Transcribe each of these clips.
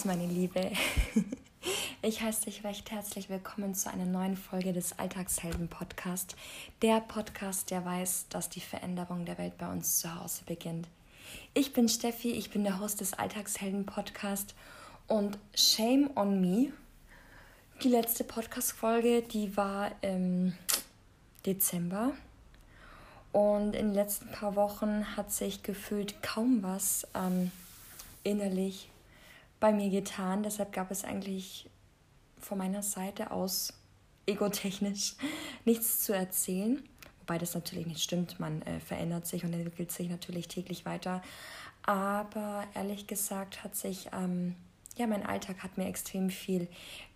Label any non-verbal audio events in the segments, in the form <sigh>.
Servus, meine Liebe. <laughs> Ich heiße dich recht herzlich willkommen zu einer neuen Folge des Alltagshelden Podcast. Der Podcast, der weiß, dass die Veränderung der Welt bei uns zu Hause beginnt. Ich bin Steffi, ich bin der Host des Alltagshelden Podcast und Shame on Me. Die letzte Podcast-Folge, die war im Dezember. Und in den letzten paar Wochen hat sich gefühlt kaum was ähm, innerlich bei mir getan. Deshalb gab es eigentlich von meiner Seite aus egotechnisch <laughs> nichts zu erzählen. Wobei das natürlich nicht stimmt. Man äh, verändert sich und entwickelt sich natürlich täglich weiter. Aber ehrlich gesagt hat sich, ähm, ja, mein Alltag hat mir extrem viel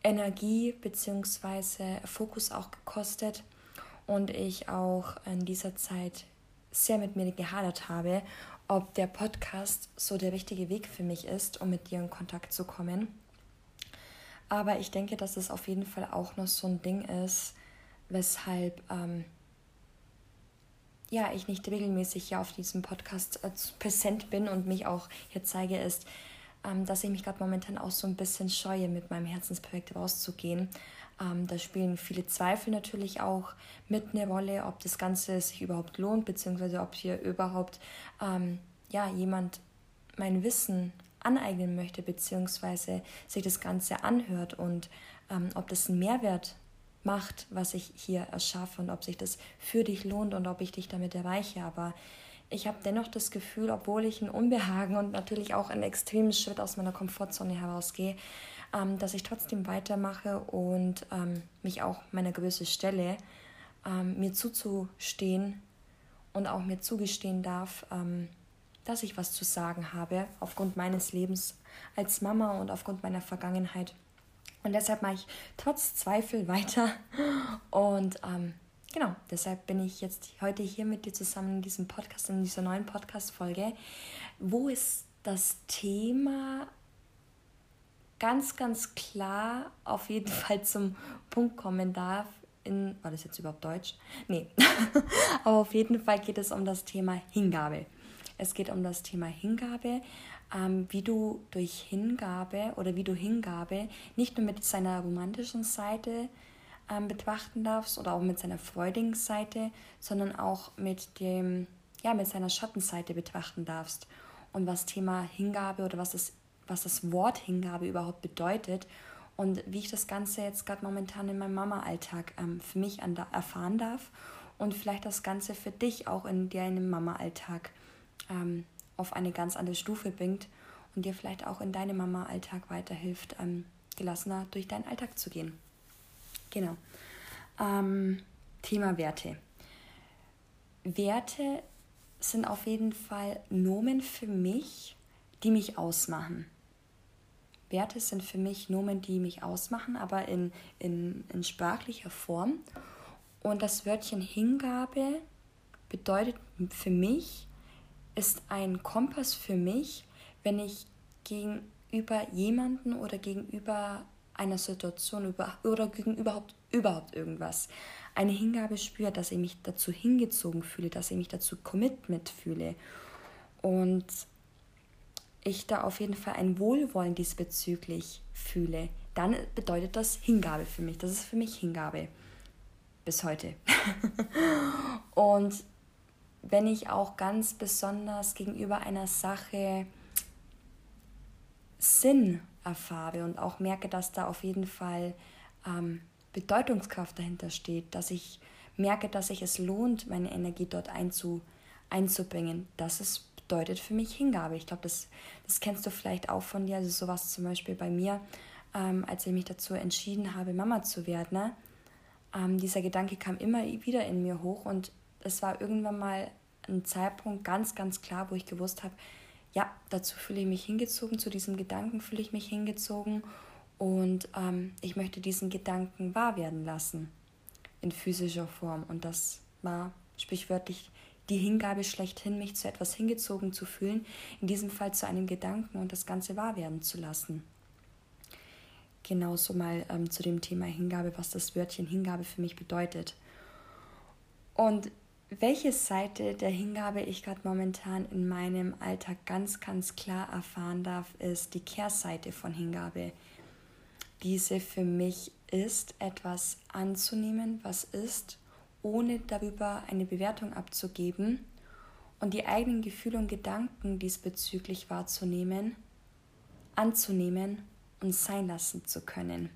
Energie bzw. Fokus auch gekostet. Und ich auch in dieser Zeit sehr mit mir gehadert habe ob der Podcast so der richtige Weg für mich ist, um mit dir in Kontakt zu kommen. Aber ich denke, dass es auf jeden Fall auch noch so ein Ding ist, weshalb ähm, ja, ich nicht regelmäßig hier auf diesem Podcast äh, präsent bin und mich auch hier zeige, ist, ähm, dass ich mich gerade momentan auch so ein bisschen scheue, mit meinem Herzensprojekt rauszugehen. Ähm, da spielen viele Zweifel natürlich auch mit eine Rolle, ob das Ganze sich überhaupt lohnt, beziehungsweise ob hier überhaupt ähm, ja, jemand mein Wissen aneignen möchte, beziehungsweise sich das Ganze anhört und ähm, ob das einen Mehrwert macht, was ich hier erschaffe und ob sich das für dich lohnt und ob ich dich damit erreiche. Aber ich habe dennoch das Gefühl, obwohl ich ein Unbehagen und natürlich auch einen extremen Schritt aus meiner Komfortzone herausgehe, ähm, dass ich trotzdem weitermache und ähm, mich auch meiner Größe stelle, ähm, mir zuzustehen und auch mir zugestehen darf, ähm, dass ich was zu sagen habe aufgrund meines Lebens als Mama und aufgrund meiner Vergangenheit. Und deshalb mache ich trotz Zweifel <laughs> weiter. Und ähm, genau, deshalb bin ich jetzt heute hier mit dir zusammen in diesem Podcast, in dieser neuen Podcast-Folge, wo es das Thema ganz, ganz klar auf jeden <laughs> Fall zum Punkt kommen darf. In, war das jetzt überhaupt Deutsch? Nee. <laughs> Aber auf jeden Fall geht es um das Thema Hingabe. Es geht um das Thema Hingabe, ähm, wie du durch Hingabe oder wie du Hingabe nicht nur mit seiner romantischen Seite ähm, betrachten darfst oder auch mit seiner freudigen Seite, sondern auch mit dem, ja, mit seiner Schattenseite betrachten darfst. Und was Thema Hingabe oder was das was das Wort Hingabe überhaupt bedeutet und wie ich das Ganze jetzt gerade momentan in meinem Mama-Alltag ähm, für mich an, erfahren darf und vielleicht das Ganze für dich auch in deinem Mama-Alltag ähm, auf eine ganz andere Stufe bringt und dir vielleicht auch in deinem Mama-Alltag weiterhilft, ähm, gelassener durch deinen Alltag zu gehen. Genau. Ähm, Thema Werte. Werte sind auf jeden Fall Nomen für mich, die mich ausmachen. Werte sind für mich Nomen, die mich ausmachen, aber in, in, in sprachlicher Form. Und das Wörtchen Hingabe bedeutet für mich, ist ein Kompass für mich, wenn ich gegenüber jemanden oder gegenüber einer Situation über, oder gegenüber überhaupt, überhaupt irgendwas eine Hingabe spüre, dass ich mich dazu hingezogen fühle, dass ich mich dazu Commitment fühle. Und ich da auf jeden Fall ein Wohlwollen diesbezüglich fühle, dann bedeutet das Hingabe für mich. Das ist für mich Hingabe. Bis heute. <laughs> und wenn ich auch ganz besonders gegenüber einer Sache Sinn erfahre und auch merke, dass da auf jeden Fall ähm, Bedeutungskraft dahinter steht, dass ich merke, dass sich es lohnt, meine Energie dort einzu, einzubringen, das ist bedeutet für mich Hingabe. Ich glaube, das, das kennst du vielleicht auch von dir. Also sowas zum Beispiel bei mir, ähm, als ich mich dazu entschieden habe, Mama zu werden. Ne? Ähm, dieser Gedanke kam immer wieder in mir hoch und es war irgendwann mal ein Zeitpunkt ganz, ganz klar, wo ich gewusst habe, ja, dazu fühle ich mich hingezogen, zu diesem Gedanken fühle ich mich hingezogen und ähm, ich möchte diesen Gedanken wahr werden lassen in physischer Form. Und das war sprichwörtlich die Hingabe schlechthin, mich zu etwas hingezogen zu fühlen, in diesem Fall zu einem Gedanken und das Ganze wahr werden zu lassen. Genauso mal ähm, zu dem Thema Hingabe, was das Wörtchen Hingabe für mich bedeutet. Und welche Seite der Hingabe ich gerade momentan in meinem Alltag ganz, ganz klar erfahren darf, ist die Kehrseite von Hingabe. Diese für mich ist, etwas anzunehmen, was ist, ohne darüber eine Bewertung abzugeben und die eigenen Gefühle und Gedanken diesbezüglich wahrzunehmen, anzunehmen und sein lassen zu können.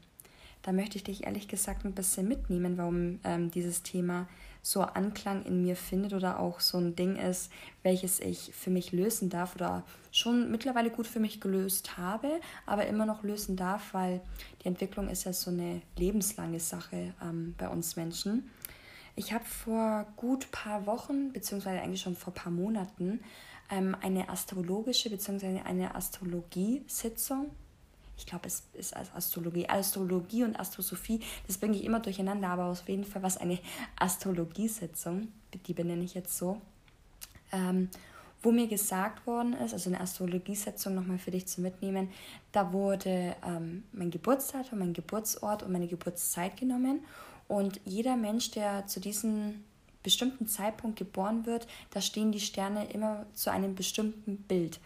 Da möchte ich dich ehrlich gesagt ein bisschen mitnehmen, warum ähm, dieses Thema so Anklang in mir findet oder auch so ein Ding ist, welches ich für mich lösen darf oder schon mittlerweile gut für mich gelöst habe, aber immer noch lösen darf, weil die Entwicklung ist ja so eine lebenslange Sache ähm, bei uns Menschen. Ich habe vor gut paar Wochen, beziehungsweise eigentlich schon vor paar Monaten, ähm, eine astrologische beziehungsweise eine Astrologie-Sitzung ich glaube, es ist als Astrologie. Astrologie und Astrosophie, das bringe ich immer durcheinander, aber auf jeden Fall was eine Astrologiesitzung, die benenne ich jetzt so, ähm, wo mir gesagt worden ist, also eine Astrologiesitzung nochmal für dich zu mitnehmen, da wurde ähm, mein Geburtsdatum, mein Geburtsort und meine Geburtszeit genommen und jeder Mensch, der zu diesem bestimmten Zeitpunkt geboren wird, da stehen die Sterne immer zu einem bestimmten Bild.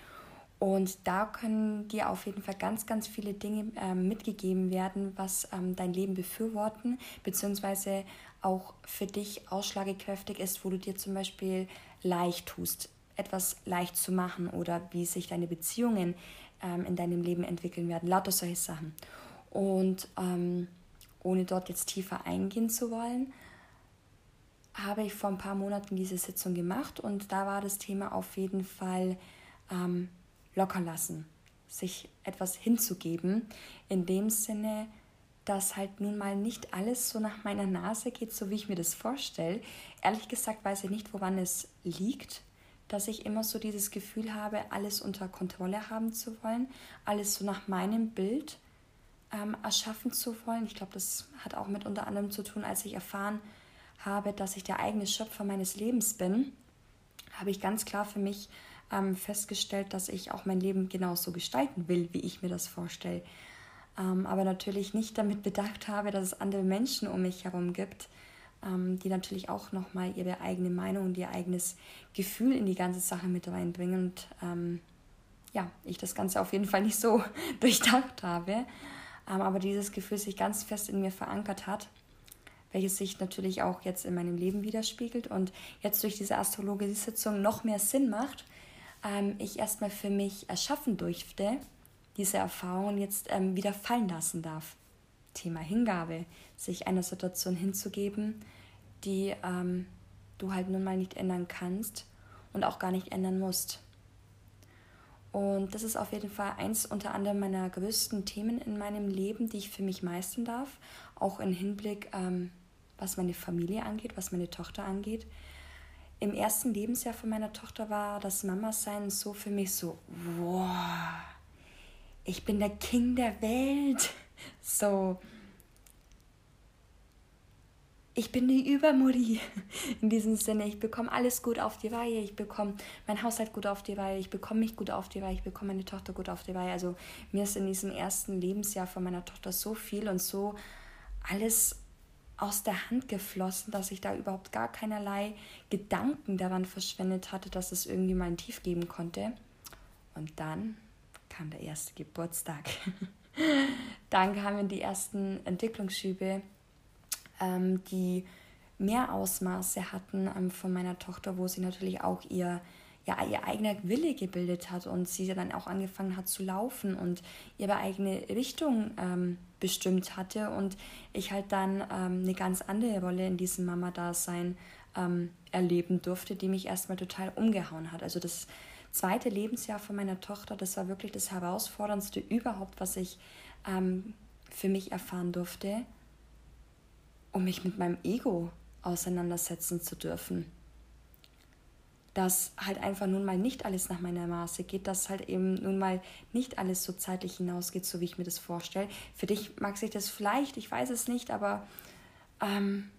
Und da können dir auf jeden Fall ganz, ganz viele Dinge ähm, mitgegeben werden, was ähm, dein Leben befürworten, beziehungsweise auch für dich ausschlagekräftig ist, wo du dir zum Beispiel leicht tust, etwas leicht zu machen oder wie sich deine Beziehungen ähm, in deinem Leben entwickeln werden. Lauter solche Sachen. Und ähm, ohne dort jetzt tiefer eingehen zu wollen, habe ich vor ein paar Monaten diese Sitzung gemacht und da war das Thema auf jeden Fall ähm, locker lassen, sich etwas hinzugeben, in dem Sinne, dass halt nun mal nicht alles so nach meiner Nase geht, so wie ich mir das vorstelle. Ehrlich gesagt weiß ich nicht, woran es liegt, dass ich immer so dieses Gefühl habe, alles unter Kontrolle haben zu wollen, alles so nach meinem Bild ähm, erschaffen zu wollen. Ich glaube, das hat auch mit unter anderem zu tun, als ich erfahren habe, dass ich der eigene Schöpfer meines Lebens bin, habe ich ganz klar für mich ähm, festgestellt, dass ich auch mein Leben genauso gestalten will, wie ich mir das vorstelle. Ähm, aber natürlich nicht damit bedacht habe, dass es andere Menschen um mich herum gibt, ähm, die natürlich auch nochmal ihre eigene Meinung und ihr eigenes Gefühl in die ganze Sache mit reinbringen. Und ähm, ja, ich das Ganze auf jeden Fall nicht so <laughs> durchdacht habe. Ähm, aber dieses Gefühl sich ganz fest in mir verankert hat welches sich natürlich auch jetzt in meinem Leben widerspiegelt und jetzt durch diese Astrologie-Sitzung noch mehr Sinn macht, ähm, ich erstmal für mich erschaffen durfte, diese Erfahrung jetzt ähm, wieder fallen lassen darf. Thema Hingabe, sich einer Situation hinzugeben, die ähm, du halt nun mal nicht ändern kannst und auch gar nicht ändern musst. Und das ist auf jeden Fall eins unter anderem meiner größten Themen in meinem Leben, die ich für mich meistern darf, auch im Hinblick, ähm, was meine Familie angeht, was meine Tochter angeht im ersten Lebensjahr von meiner Tochter war das Mama-Sein so für mich so, wow, ich bin der King der Welt. <laughs> So, ich bin die Übermutti. <laughs> In diesem Sinne, ich bekomme alles gut auf die Reihe, ich bekomme mein Haushalt gut auf die Reihe, ich bekomme mich gut auf die Reihe, ich bekomme meine Tochter gut auf die Reihe. Also mir ist in diesem ersten Lebensjahr von meiner Tochter so viel und so alles aus der Hand geflossen, dass ich da überhaupt gar keinerlei Gedanken daran verschwendet hatte, dass es irgendwie mal ein Tief geben konnte. Und dann kam der erste Geburtstag. <laughs> dann kamen die ersten Entwicklungsschübe, ähm, die mehr Ausmaße hatten ähm, von meiner Tochter, wo sie natürlich auch ihr ja, ihr eigener Wille gebildet hat und sie dann auch angefangen hat zu laufen und ihre eigene Richtung ähm, bestimmt hatte und ich halt dann ähm, eine ganz andere Rolle in diesem Mama-Dasein ähm, erleben durfte, die mich erstmal total umgehauen hat. Also das zweite Lebensjahr von meiner Tochter, das war wirklich das herausforderndste überhaupt, was ich ähm, für mich erfahren durfte, um mich mit meinem Ego auseinandersetzen zu dürfen dass halt einfach nun mal nicht alles nach meiner Maße geht, dass halt eben nun mal nicht alles so zeitlich hinausgeht, so wie ich mir das vorstelle. Für dich mag sich das vielleicht, ich weiß es nicht, aber ähm,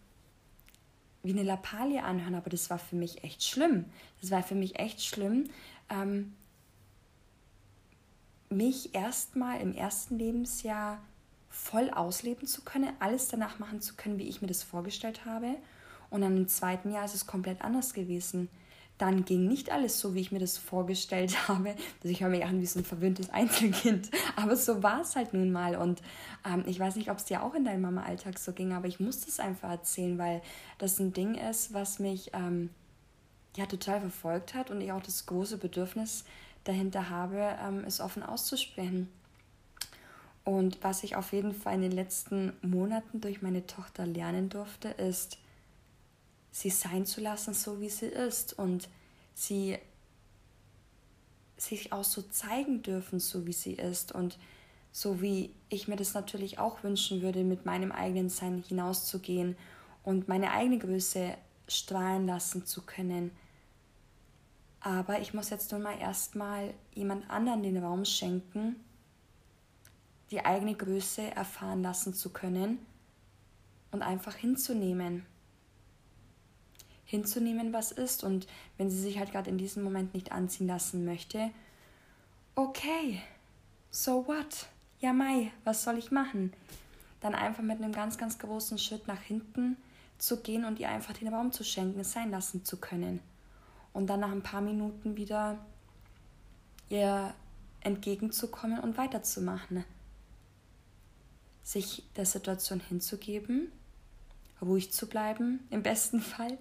wie eine Lappalie anhören, aber das war für mich echt schlimm. Das war für mich echt schlimm, ähm, mich erstmal im ersten Lebensjahr voll ausleben zu können, alles danach machen zu können, wie ich mir das vorgestellt habe Und dann im zweiten Jahr ist es komplett anders gewesen. Dann ging nicht alles so, wie ich mir das vorgestellt <laughs> habe. Also ich höre mich an wie so ein verwöhntes Einzelkind. <laughs> Aber so war es halt nun mal. Und ähm, ich weiß nicht, ob es dir auch in deinem Mama-Alltag so ging, aber ich musste es einfach erzählen, weil das ein Ding ist, was mich ähm, ja total verfolgt hat und ich auch das große Bedürfnis dahinter habe, ähm, es offen auszusprechen. Und was ich auf jeden Fall in den letzten Monaten durch meine Tochter lernen durfte, ist, sie sein zu lassen, so wie sie ist und sie sich auch so zeigen dürfen, so wie sie ist und so wie ich mir das natürlich auch wünschen würde, mit meinem eigenen Sein hinauszugehen und meine eigene Größe strahlen lassen zu können. Aber ich muss jetzt nun mal erstmal jemand anderen den Raum schenken, die eigene Größe erfahren lassen zu können und einfach hinzunehmen. Hinzunehmen, was ist. Und wenn sie sich halt gerade in diesem Moment nicht anziehen lassen möchte, okay, so what? Ja, Mai, was soll ich machen? Dann einfach mit einem ganz, ganz großen Schritt nach hinten zu gehen und ihr einfach den Raum zu schenken, sein lassen zu können. Und dann nach ein paar Minuten wieder ihr entgegenzukommen und weiterzumachen sich der Situation hinzugeben, ruhig zu bleiben, im besten Fall,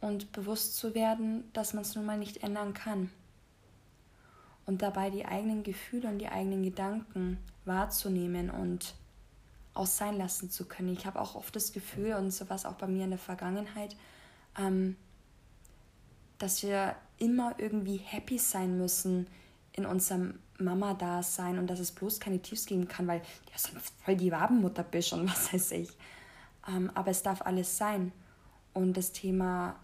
und bewusst zu werden, dass man es nun mal nicht ändern kann. Und dabei die eigenen Gefühle und die eigenen Gedanken wahrzunehmen und auch sein lassen zu können. Ich habe auch oft das Gefühl, und so war es auch bei mir in der Vergangenheit, ähm, dass wir immer irgendwie happy sein müssen in unserem Mama-Dasein und dass es bloß keine Tiefs geben kann, weil du ja sonst voll die Wabenmutter bist und was weiß ich. Ähm, aber es darf alles sein. Und das Thema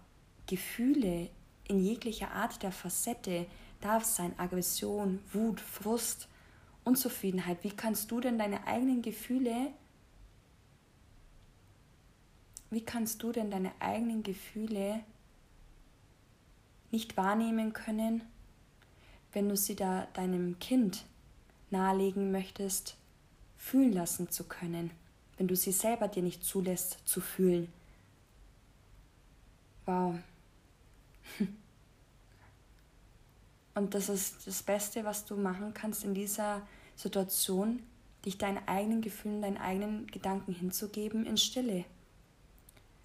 Gefühle in jeglicher Art der Facette darf sein. Aggression, Wut, Frust, Unzufriedenheit. Wie kannst du denn deine eigenen Gefühle, wie kannst du denn deine eigenen Gefühle nicht wahrnehmen können, wenn du sie da deinem Kind nahelegen möchtest, fühlen lassen zu können, wenn du sie selber dir nicht zulässt zu fühlen. Wow. <laughs> Und das ist das Beste, was du machen kannst in dieser Situation, dich deinen eigenen Gefühlen, deinen eigenen Gedanken hinzugeben in Stille.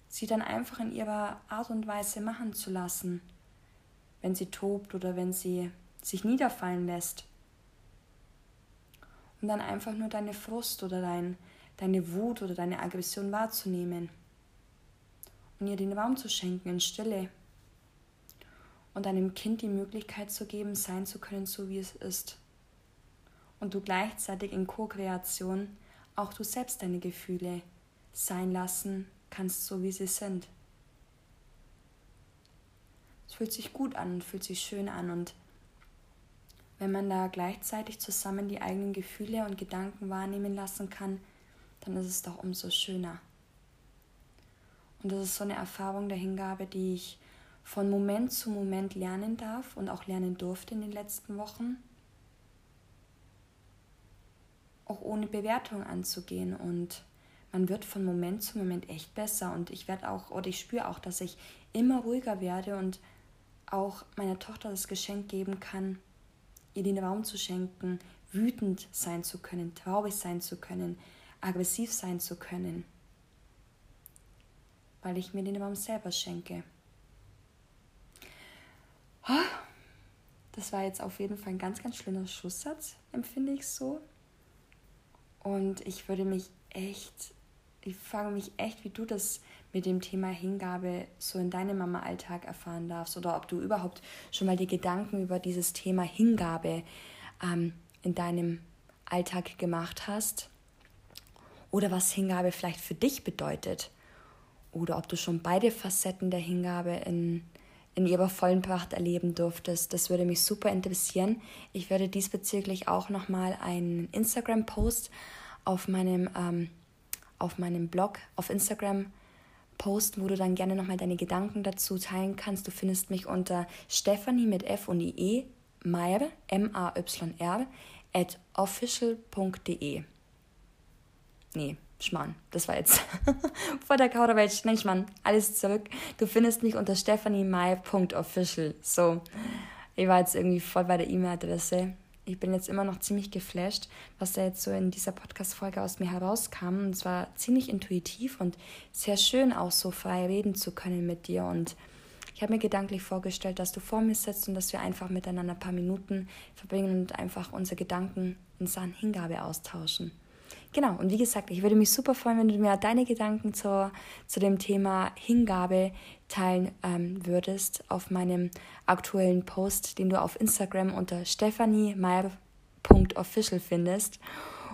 Sie dann einfach in ihrer Art und Weise machen zu lassen, wenn sie tobt oder wenn sie sich niederfallen lässt. Und dann einfach nur deine Frust oder dein, deine Wut oder deine Aggression wahrzunehmen. Und ihr den Raum zu schenken in Stille. Und deinem Kind die Möglichkeit zu geben, sein zu können, so wie es ist. Und du gleichzeitig in Co-Kreation auch du selbst deine Gefühle sein lassen kannst, so wie sie sind. Es fühlt sich gut an und fühlt sich schön an und wenn man da gleichzeitig zusammen die eigenen Gefühle und Gedanken wahrnehmen lassen kann, dann ist es doch umso schöner. Und das ist so eine Erfahrung der Hingabe, die ich von Moment zu Moment lernen darf und auch lernen durfte in den letzten Wochen. Auch ohne Bewertung anzugehen und man wird von Moment zu Moment echt besser und ich werde auch oder ich spüre auch, dass ich immer ruhiger werde und auch meiner Tochter das Geschenk geben kann, ihr den Raum zu schenken, wütend sein zu können, traurig sein zu können, aggressiv sein zu können, weil ich mir den Raum selber schenke. Das war jetzt auf jeden Fall ein ganz, ganz schöner Schlusssatz, empfinde ich so. Und ich würde mich echt, ich frage mich echt, wie du das mit dem Thema Hingabe so in deinem Mama-Alltag erfahren darfst oder ob du überhaupt schon mal die Gedanken über dieses Thema Hingabe ähm, in deinem Alltag gemacht hast oder was Hingabe vielleicht für dich bedeutet oder ob du schon beide Facetten der Hingabe in, in ihrer vollen Pracht erleben durftest. Das würde mich super interessieren. Ich werde diesbezüglich auch nochmal einen Instagram-Post auf meinem, ähm, auf meinem Blog auf Instagram posten, wo du dann gerne nochmal deine Gedanken dazu teilen kannst. Du findest mich unter Stephanie mit F und IE, Meyer, M-A-Y-R, at official.de. Nee, Schmarrn, das war jetzt <laughs> vor der Kauderwelsch. Nein, Schmarrn, alles zurück. Du findest mich unter stephaniemai.official. So, ich war jetzt irgendwie voll bei der E-Mail-Adresse. Ich bin jetzt immer noch ziemlich geflasht, was da jetzt so in dieser Podcast-Folge aus mir herauskam. Und es war ziemlich intuitiv und sehr schön, auch so frei reden zu können mit dir. Und ich habe mir gedanklich vorgestellt, dass du vor mir sitzt und dass wir einfach miteinander ein paar Minuten verbringen und einfach unsere Gedanken in Sachen Hingabe austauschen. Genau, und wie gesagt, ich würde mich super freuen, wenn du mir deine Gedanken zu, zu dem Thema Hingabe teilen ähm, würdest auf meinem aktuellen Post, den du auf Instagram unter stephaniemeier.official findest.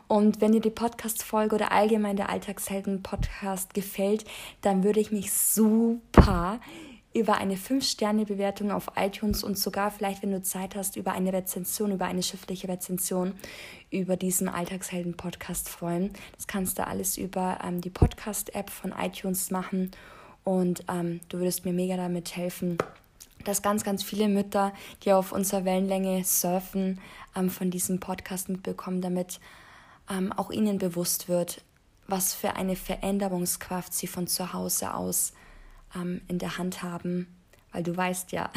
Und wenn dir die Podcast-Folge oder allgemein der Alltagshelden-Podcast gefällt, dann würde ich mich super über eine 5-Sterne-Bewertung auf iTunes und sogar vielleicht, wenn du Zeit hast, über eine Rezension, über eine schriftliche Rezension über diesen Alltagshelden-Podcast freuen. Das kannst du alles über ähm, die Podcast-App von iTunes machen und ähm, du würdest mir mega damit helfen, dass ganz, ganz viele Mütter, die auf unserer Wellenlänge surfen, ähm, von diesem Podcast mitbekommen, damit ähm, auch ihnen bewusst wird, was für eine Veränderungskraft sie von zu Hause aus ähm, in der Hand haben, weil du weißt ja,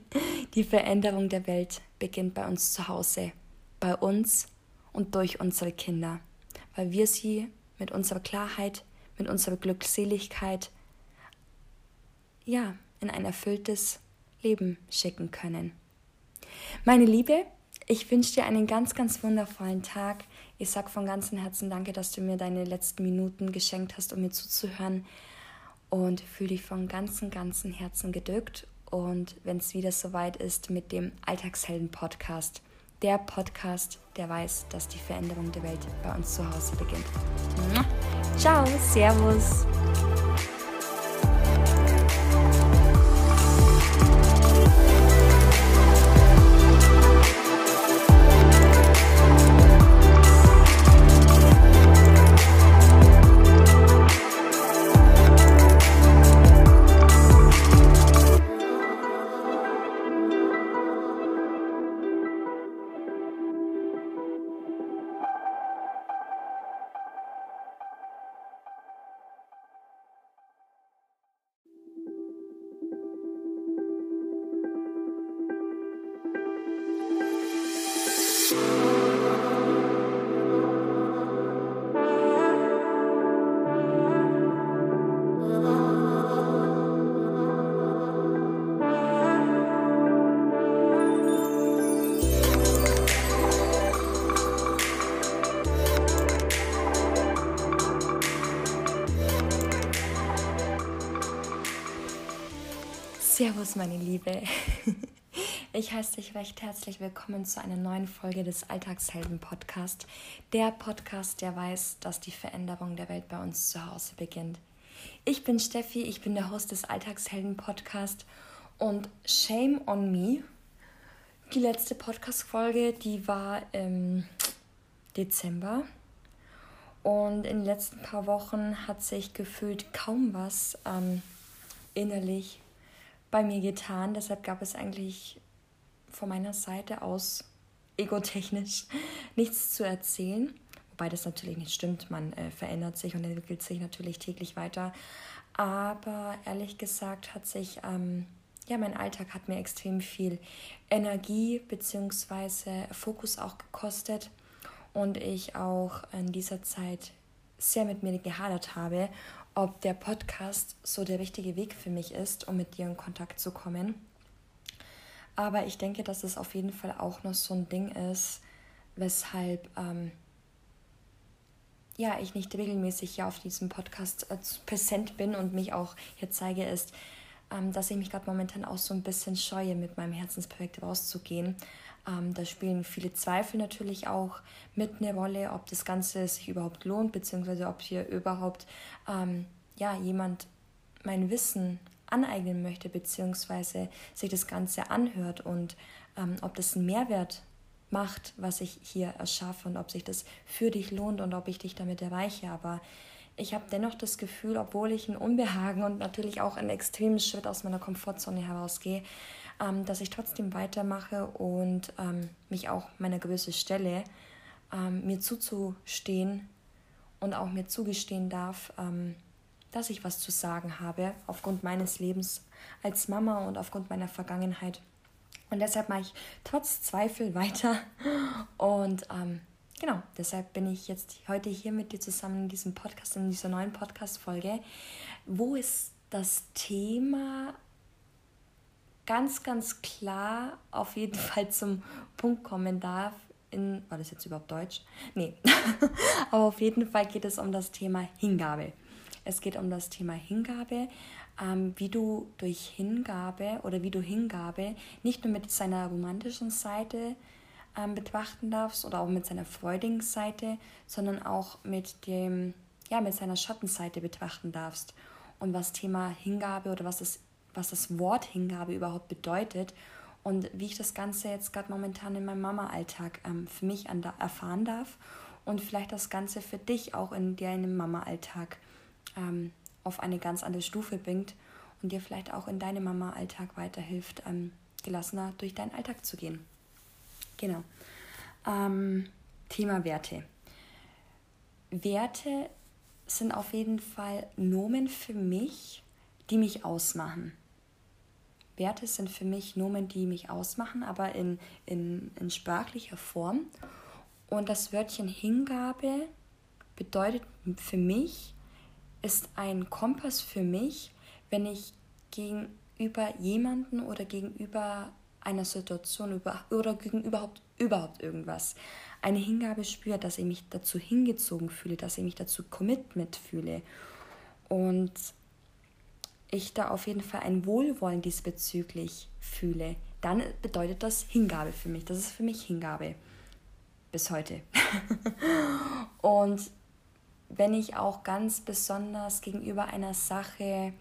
<laughs> die Veränderung der Welt beginnt bei uns zu Hause, bei uns und durch unsere Kinder, weil wir sie mit unserer Klarheit, mit unserer Glückseligkeit, ja, in ein erfülltes Leben schicken können. Meine Liebe, ich wünsche dir einen ganz, ganz wundervollen Tag. Ich sage von ganzem Herzen danke, dass du mir deine letzten Minuten geschenkt hast, um mir zuzuhören und fühle dich von ganzem, ganzem Herzen gedrückt. Und wenn es wieder soweit ist mit dem Alltagshelden-Podcast, der Podcast, der weiß, dass die Veränderung der Welt bei uns zu Hause beginnt. Ciao, Servus. Servus, meine Liebe. <laughs> Ich heiße dich recht herzlich willkommen zu einer neuen Folge des Alltagshelden-Podcast. Der Podcast, der weiß, dass die Veränderung der Welt bei uns zu Hause beginnt. Ich bin Steffi, ich bin der Host des Alltagshelden-Podcast und Shame on Me. Die letzte Podcast-Folge, die war im Dezember. Und in den letzten paar Wochen hat sich gefühlt kaum was ähm, innerlich bei mir getan. Deshalb gab es eigentlich von meiner Seite aus egotechnisch <laughs> nichts zu erzählen. Wobei das natürlich nicht stimmt. Man äh, verändert sich und entwickelt sich natürlich täglich weiter. Aber ehrlich gesagt hat sich, ähm, ja, mein Alltag hat mir extrem viel Energie bzw. Fokus auch gekostet. Und ich auch in dieser Zeit sehr mit mir gehadert habe ob der Podcast so der richtige Weg für mich ist, um mit dir in Kontakt zu kommen. Aber ich denke, dass es auf jeden Fall auch noch so ein Ding ist, weshalb ähm, ja, ich nicht regelmäßig hier auf diesem Podcast äh, präsent bin und mich auch hier zeige, ist, ähm, dass ich mich gerade momentan auch so ein bisschen scheue, mit meinem Herzensprojekt rauszugehen. Ähm, da spielen viele Zweifel natürlich auch mit eine Rolle, ob das Ganze sich überhaupt lohnt, beziehungsweise ob hier überhaupt ähm, ja, jemand mein Wissen aneignen möchte, beziehungsweise sich das Ganze anhört und ähm, ob das einen Mehrwert macht, was ich hier erschaffe und ob sich das für dich lohnt und ob ich dich damit erreiche. Aber ich habe dennoch das Gefühl, obwohl ich ein Unbehagen und natürlich auch einen extremen Schritt aus meiner Komfortzone herausgehe, ähm, dass ich trotzdem weitermache und ähm, mich auch meiner Größe stelle, ähm, mir zuzustehen und auch mir zugestehen darf, ähm, dass ich was zu sagen habe aufgrund meines Lebens als Mama und aufgrund meiner Vergangenheit. Und deshalb mache ich trotz Zweifel weiter. <laughs> Und ähm, genau, deshalb bin ich jetzt heute hier mit dir zusammen in diesem Podcast, in dieser neuen Podcast-Folge, wo es das Thema ganz, ganz klar auf jeden <laughs> Fall zum Punkt kommen darf. In, war das jetzt überhaupt Deutsch? Nee. <laughs> Aber auf jeden Fall geht es um das Thema Hingabe. Es geht um das Thema Hingabe, ähm, wie du durch Hingabe oder wie du Hingabe nicht nur mit seiner romantischen Seite ähm, betrachten darfst oder auch mit seiner freudigen Seite, sondern auch mit dem, ja, mit seiner Schattenseite betrachten darfst. Und was Thema Hingabe oder was das was das Wort Hingabe überhaupt bedeutet und wie ich das Ganze jetzt gerade momentan in meinem Mama-Alltag ähm, für mich an, erfahren darf und vielleicht das Ganze für dich auch in deinem Mama-Alltag ähm, auf eine ganz andere Stufe bringt und dir vielleicht auch in deinem Mama-Alltag weiterhilft, ähm, gelassener durch deinen Alltag zu gehen. Genau. Ähm, Thema Werte. Werte sind auf jeden Fall Nomen für mich, die mich ausmachen. Werte sind für mich Nomen, die mich ausmachen, aber in, in, in sprachlicher Form. Und das Wörtchen Hingabe bedeutet für mich, ist ein Kompass für mich, wenn ich gegenüber jemanden oder gegenüber einer Situation über, oder gegenüber überhaupt, überhaupt irgendwas eine Hingabe spüre, dass ich mich dazu hingezogen fühle, dass ich mich dazu Commitment fühle. Und ich da auf jeden Fall ein Wohlwollen diesbezüglich fühle, dann bedeutet das Hingabe für mich. Das ist für mich Hingabe. Bis heute. <laughs> und wenn ich auch ganz besonders gegenüber einer Sache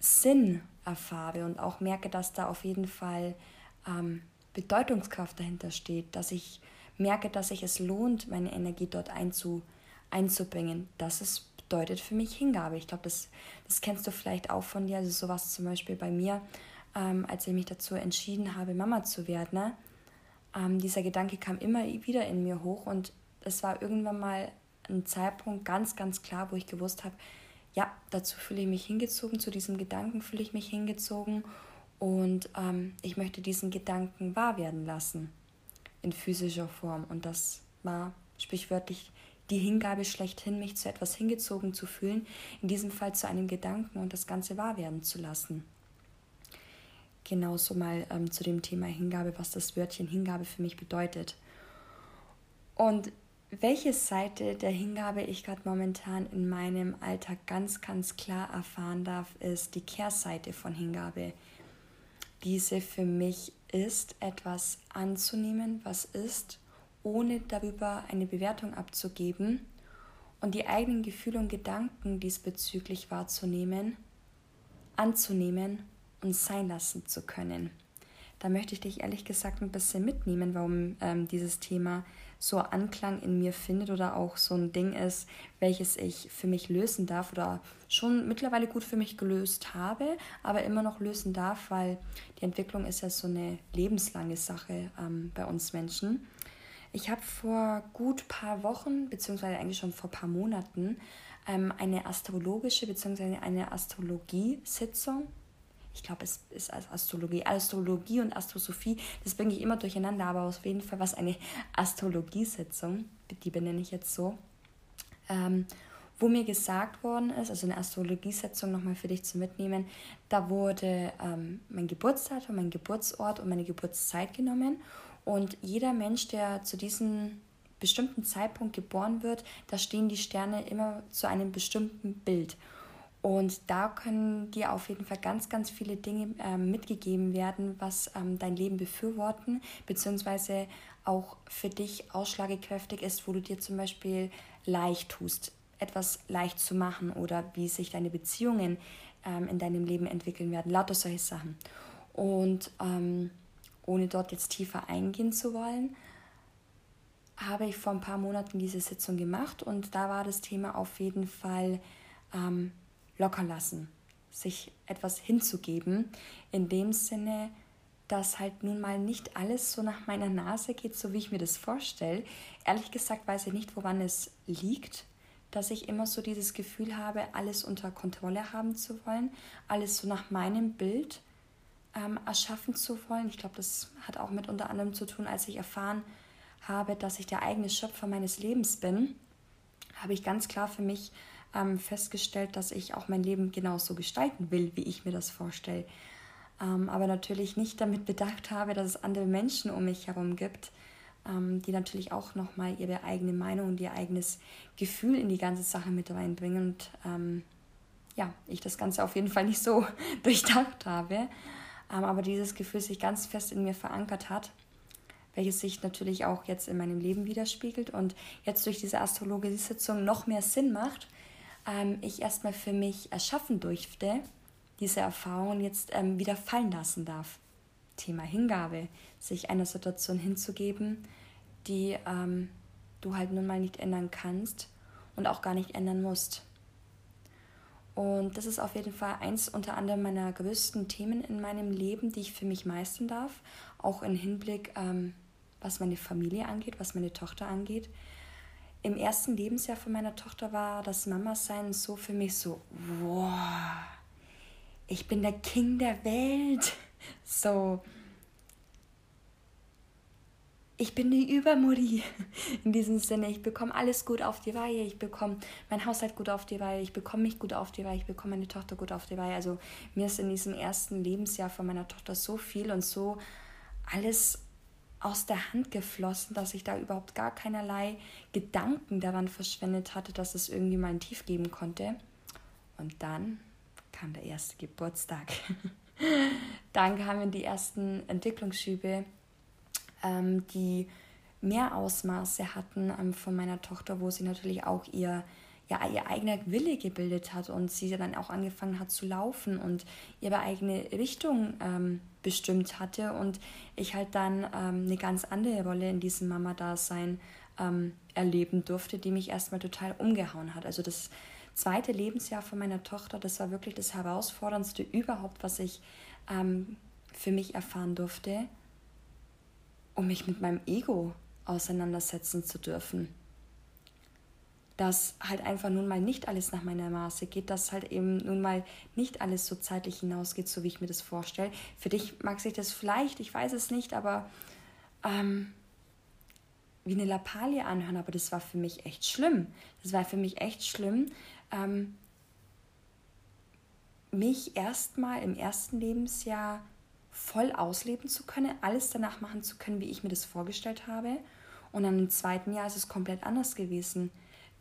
Sinn erfahre und auch merke, dass da auf jeden Fall ähm, Bedeutungskraft dahinter steht, dass ich merke, dass sich es lohnt, meine Energie dort einzu, einzubringen, das ist bedeutet für mich Hingabe. Ich glaube, das, das kennst du vielleicht auch von dir. Also sowas zum Beispiel bei mir, ähm, als ich mich dazu entschieden habe, Mama zu werden. Ne? Ähm, dieser Gedanke kam immer wieder in mir hoch und es war irgendwann mal ein Zeitpunkt ganz, ganz klar, wo ich gewusst habe, ja, dazu fühle ich mich hingezogen, zu diesem Gedanken fühle ich mich hingezogen und ähm, ich möchte diesen Gedanken wahr werden lassen in physischer Form. Und das war sprichwörtlich die Hingabe schlechthin, mich zu etwas hingezogen zu fühlen, in diesem Fall zu einem Gedanken und das Ganze wahr werden zu lassen. Genauso mal ähm, zu dem Thema Hingabe, was das Wörtchen Hingabe für mich bedeutet. Und welche Seite der Hingabe ich gerade momentan in meinem Alltag ganz, ganz klar erfahren darf, ist die Kehrseite von Hingabe. Diese für mich ist, etwas anzunehmen, was ist ohne darüber eine Bewertung abzugeben und die eigenen Gefühle und Gedanken diesbezüglich wahrzunehmen, anzunehmen und sein lassen zu können. Da möchte ich dich ehrlich gesagt ein bisschen mitnehmen, warum ähm, dieses Thema so Anklang in mir findet oder auch so ein Ding ist, welches ich für mich lösen darf oder schon mittlerweile gut für mich gelöst habe, aber immer noch lösen darf, weil die Entwicklung ist ja so eine lebenslange Sache ähm, bei uns Menschen. Ich habe vor gut paar Wochen, beziehungsweise eigentlich schon vor paar Monaten, ähm, eine astrologische beziehungsweise eine Astrologie-Sitzung. Ich glaube, es ist als Astrologie. Astrologie und Astrosophie, das bringe ich immer durcheinander, aber auf jeden Fall was eine Astrologie-Sitzung, die benenne ich jetzt so. Ähm, wo mir gesagt worden ist, also eine Astrologie-Sitzung nochmal für dich zu mitnehmen, da wurde ähm, mein Geburtsdatum, mein Geburtsort und meine Geburtszeit genommen und jeder Mensch, der zu diesem bestimmten Zeitpunkt geboren wird, da stehen die Sterne immer zu einem bestimmten Bild. Und da können dir auf jeden Fall ganz, ganz viele Dinge äh, mitgegeben werden, was ähm, dein Leben befürworten, beziehungsweise auch für dich ausschlagekräftig ist, wo du dir zum Beispiel leicht tust, etwas leicht zu machen oder wie sich deine Beziehungen ähm, in deinem Leben entwickeln werden, lauter solche Sachen. Und ähm, ohne dort jetzt tiefer eingehen zu wollen, habe ich vor ein paar Monaten diese Sitzung gemacht und da war das Thema auf jeden Fall ähm, locker lassen, sich etwas hinzugeben, in dem Sinne dass halt nun mal nicht alles so nach meiner Nase geht, so wie ich mir das vorstelle. Ehrlich gesagt weiß ich nicht, woran es liegt, dass ich immer so dieses Gefühl habe, alles unter Kontrolle haben zu wollen, alles so nach meinem Bild ähm, erschaffen zu wollen. Ich glaube, das hat auch mit unter anderem zu tun, als ich erfahren habe, dass ich der eigene Schöpfer meines Lebens bin, habe ich ganz klar für mich ähm, festgestellt, dass ich auch mein Leben genauso gestalten will, wie ich mir das vorstelle. Ähm, aber natürlich nicht damit bedacht habe, dass es andere Menschen um mich herum gibt, ähm, die natürlich auch nochmal ihre eigene Meinung und ihr eigenes Gefühl in die ganze Sache mit reinbringen. Und ähm, ja, ich das Ganze auf jeden Fall nicht so <laughs> durchdacht habe. Ähm, aber dieses Gefühl sich ganz fest in mir verankert hat welches sich natürlich auch jetzt in meinem Leben widerspiegelt und jetzt durch diese Astrologie-Sitzung noch mehr Sinn macht, ähm, ich erstmal für mich erschaffen durfte, diese Erfahrung jetzt ähm, wieder fallen lassen darf. Thema Hingabe, sich einer Situation hinzugeben, die ähm, du halt nun mal nicht ändern kannst und auch gar nicht ändern musst. Und das ist auf jeden Fall eins unter anderem meiner größten Themen in meinem Leben, die ich für mich meistern darf, auch im Hinblick, ähm, was meine Familie angeht, was meine Tochter angeht im ersten Lebensjahr von meiner Tochter war das Mama-Sein so für mich so, wow, ich bin der King der Welt. <laughs> So, ich bin die Übermutti <laughs> in diesem Sinne. Ich bekomme alles gut auf die Reihe. Ich bekomme mein Haushalt gut auf die Reihe. Ich bekomme mich gut auf die Reihe. Ich bekomme meine Tochter gut auf die Reihe. Also mir ist in diesem ersten Lebensjahr von meiner Tochter so viel und so alles aus der Hand geflossen, dass ich da überhaupt gar keinerlei Gedanken daran verschwendet hatte, dass es irgendwie mal ein Tief geben konnte. Und dann kam der erste Geburtstag. <laughs> dann kamen die ersten Entwicklungsschübe, ähm, die mehr Ausmaße hatten ähm, von meiner Tochter, wo sie natürlich auch ihr ja, ihr eigener Wille gebildet hat und sie dann auch angefangen hat zu laufen und ihre eigene Richtung ähm, bestimmt hatte und ich halt dann ähm, eine ganz andere Rolle in diesem Mama-Dasein ähm, erleben durfte, die mich erstmal total umgehauen hat. Also das zweite Lebensjahr von meiner Tochter, das war wirklich das herausforderndste überhaupt, was ich ähm, für mich erfahren durfte, um mich mit meinem Ego auseinandersetzen zu dürfen dass halt einfach nun mal nicht alles nach meiner Maße geht, dass halt eben nun mal nicht alles so zeitlich hinausgeht, so wie ich mir das vorstelle. Für dich mag sich das vielleicht, ich weiß es nicht, aber ähm, wie eine Lappalie anhören, aber das war für mich echt schlimm. Das war für mich echt schlimm, ähm, mich erstmal im ersten Lebensjahr voll ausleben zu können, alles danach machen zu können, wie ich mir das vorgestellt habe. Und dann im zweiten Jahr ist es komplett anders gewesen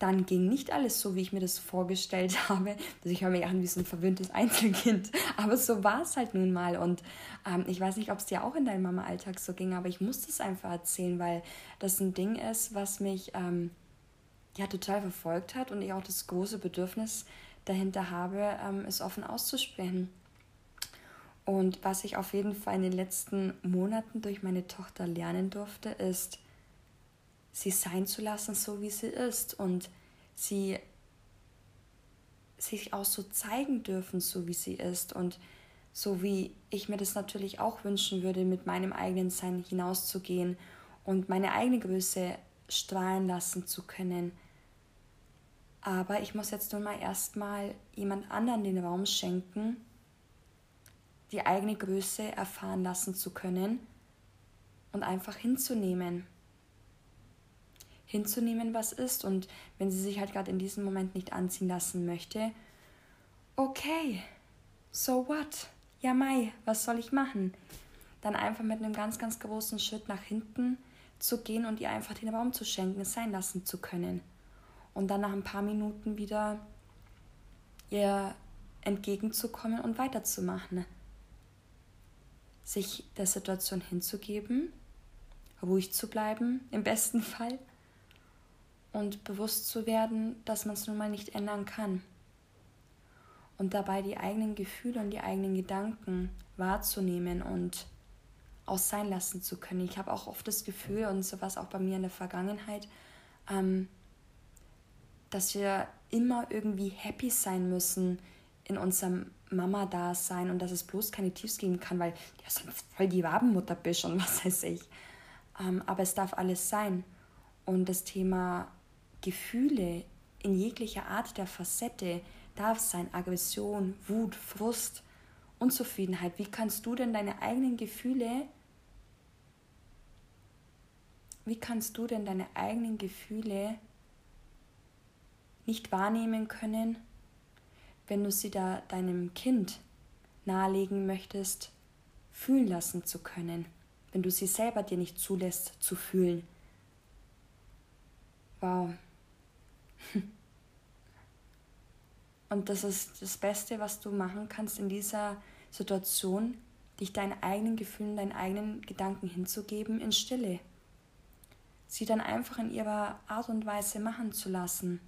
dann ging nicht alles so, wie ich mir das vorgestellt <laughs> habe. Also ich höre mich an wie so ein verwöhntes Einzelkind. <laughs> Aber so war es halt nun mal. Und ähm, ich weiß nicht, ob es dir auch in deinem Mama-Alltag so ging, aber ich musste es einfach erzählen, weil das ein Ding ist, was mich ähm, ja total verfolgt hat und ich auch das große Bedürfnis dahinter habe, ähm, es offen auszusprechen. Und was ich auf jeden Fall in den letzten Monaten durch meine Tochter lernen durfte, ist, sie sein zu lassen, so wie sie ist und sie sich auch so zeigen dürfen, so wie sie ist und so wie ich mir das natürlich auch wünschen würde, mit meinem eigenen Sein hinauszugehen und meine eigene Größe strahlen lassen zu können. Aber ich muss jetzt nun mal erstmal jemand anderen den Raum schenken, die eigene Größe erfahren lassen zu können und einfach hinzunehmen hinzunehmen, was ist. Und wenn sie sich halt gerade in diesem Moment nicht anziehen lassen möchte, okay, so what? Ja, Mai, was soll ich machen? Dann einfach mit einem ganz, ganz großen Schritt nach hinten zu gehen und ihr einfach den Raum zu schenken, es sein lassen zu können. Und dann nach ein paar Minuten wieder ihr entgegenzukommen und weiterzumachen. Sich der Situation hinzugeben, ruhig zu bleiben, im besten Fall und bewusst zu werden, dass man es nun mal nicht ändern kann. Und dabei die eigenen Gefühle und die eigenen Gedanken wahrzunehmen und auch sein lassen zu können. Ich habe auch oft das Gefühl, und so war es auch bei mir in der Vergangenheit, ähm, dass wir immer irgendwie happy sein müssen in unserem Mama da sein und dass es bloß keine Tiefs geben kann, weil ja sonst voll die Wabenmutter bist und was weiß ich. Ähm, aber es darf alles sein. Und das Thema Gefühle in jeglicher Art der Facette darf sein. Aggression, Wut, Frust, Unzufriedenheit. Wie kannst du denn deine eigenen Gefühle, wie kannst du denn deine eigenen Gefühle nicht wahrnehmen können, wenn du sie da deinem Kind nahelegen möchtest, fühlen lassen zu können, wenn du sie selber dir nicht zulässt zu fühlen. Wow. <laughs> Und das ist das Beste, was du machen kannst in dieser Situation, dich deinen eigenen Gefühlen, deinen eigenen Gedanken hinzugeben in Stille. Sie dann einfach in ihrer Art und Weise machen zu lassen,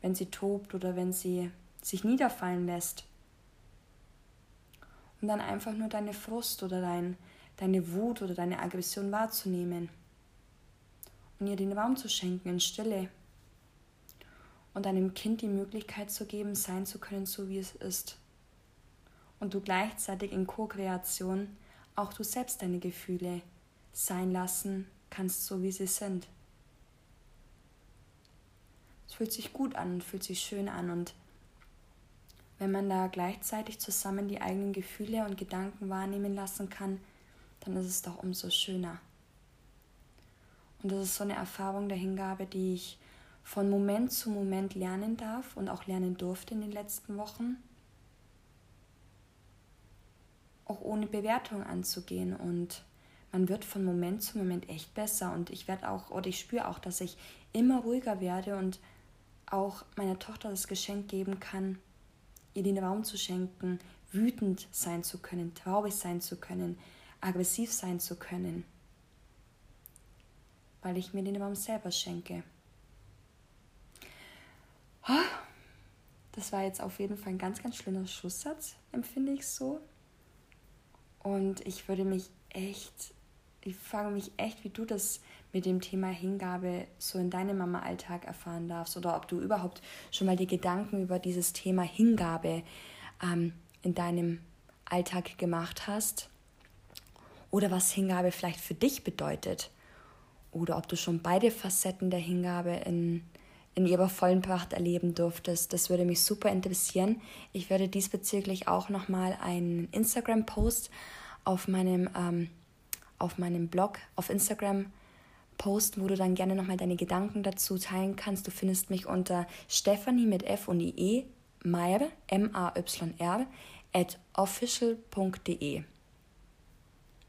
wenn sie tobt oder wenn sie sich niederfallen lässt. Und dann einfach nur deine Frust oder dein, deine Wut oder deine Aggression wahrzunehmen und ihr den Raum zu schenken in Stille und einem Kind die Möglichkeit zu geben, sein zu können, so wie es ist. Und du gleichzeitig in Co-Kreation auch du selbst deine Gefühle sein lassen kannst, so wie sie sind. Es fühlt sich gut an und fühlt sich schön an und wenn man da gleichzeitig zusammen die eigenen Gefühle und Gedanken wahrnehmen lassen kann, dann ist es doch umso schöner. Und das ist so eine Erfahrung der Hingabe, die ich von Moment zu Moment lernen darf und auch lernen durfte in den letzten Wochen. Auch ohne Bewertung anzugehen und man wird von Moment zu Moment echt besser und ich werde auch oder ich spüre auch, dass ich immer ruhiger werde und auch meiner Tochter das Geschenk geben kann, ihr den Raum zu schenken, wütend sein zu können, traurig sein zu können, aggressiv sein zu können, weil ich mir den Raum selber schenke. Das war jetzt auf jeden Fall ein ganz, ganz schlimmer Schusssatz, empfinde ich so. Und ich würde mich echt, ich frage mich echt, wie du das mit dem Thema Hingabe so in deinem Mama-Alltag erfahren darfst oder ob du überhaupt schon mal die Gedanken über dieses Thema Hingabe ähm, in deinem Alltag gemacht hast oder was Hingabe vielleicht für dich bedeutet oder ob du schon beide Facetten der Hingabe in, in ihrer vollen Pracht erleben durftest. Das würde mich super interessieren. Ich werde diesbezüglich auch nochmal einen Instagram-Post auf meinem, ähm, auf meinem Blog auf Instagram posten, wo du dann gerne nochmal deine Gedanken dazu teilen kannst. Du findest mich unter Stephanie mit F und IE Meyer, M-A-Y-R, at official.de.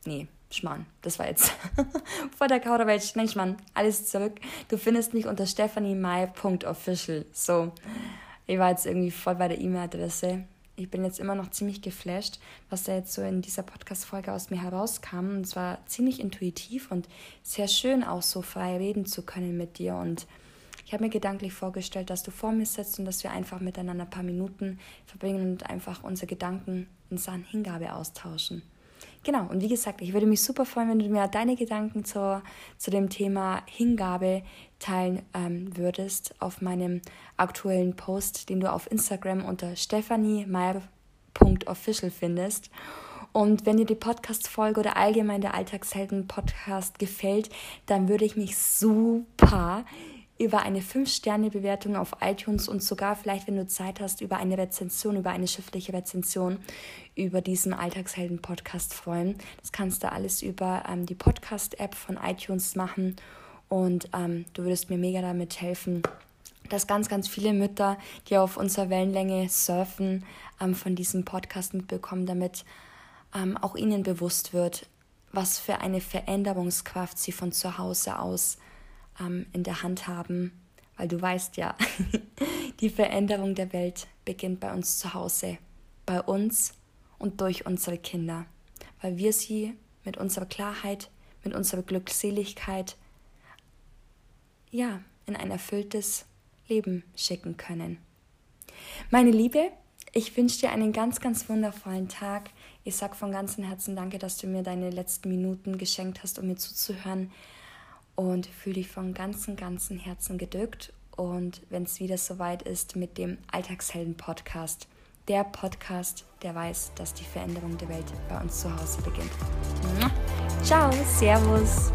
Nee, Schmarrn, das war jetzt <laughs> vor der Kauderwelsch. Nein, Schmarrn, alles zurück. Du findest mich unter stephaniemeier.official. So, ich war jetzt irgendwie voll bei der E-Mail-Adresse ich bin jetzt immer noch ziemlich geflasht, was da jetzt so in dieser Podcast-Folge aus mir herauskam. Und es war ziemlich intuitiv und sehr schön, auch so frei reden zu können mit dir. Und ich habe mir gedanklich vorgestellt, dass du vor mir sitzt und dass wir einfach miteinander ein paar Minuten verbringen und einfach unsere Gedanken in Sachen Hingabe austauschen. Genau, und wie gesagt, ich würde mich super freuen, wenn du mir deine Gedanken zur, zu dem Thema Hingabe teilen ähm, würdest auf meinem aktuellen Post, den du auf Instagram unter stephaniemeier.official findest. Und wenn dir die Podcast-Folge oder allgemein der Alltagshelden-Podcast gefällt, dann würde ich mich super über eine 5-Sterne-Bewertung auf iTunes und sogar vielleicht, wenn du Zeit hast, über eine Rezension, über eine schriftliche Rezension über diesen Alltagshelden-Podcast freuen. Das kannst du alles über ähm, die Podcast-App von iTunes machen und ähm, du würdest mir mega damit helfen, dass ganz, ganz viele Mütter, die auf unserer Wellenlänge surfen, ähm, von diesem Podcast mitbekommen, damit ähm, auch ihnen bewusst wird, was für eine Veränderungskraft sie von zu Hause aus ähm, in der Hand haben, weil du weißt ja, <laughs> die Veränderung der Welt beginnt bei uns zu Hause, bei uns und durch unsere Kinder, weil wir sie mit unserer Klarheit, mit unserer Glückseligkeit, ja, in ein erfülltes Leben schicken können. Meine Liebe, ich wünsche dir einen ganz, ganz wundervollen Tag. Ich sage von ganzem Herzen danke, dass du mir deine letzten Minuten geschenkt hast, um mir zuzuhören und fühle dich von ganzem, ganzem Herzen gedrückt. Und wenn es wieder soweit ist mit dem Alltagshelden-Podcast, der Podcast, der weiß, dass die Veränderung der Welt bei uns zu Hause beginnt. Ciao, Servus!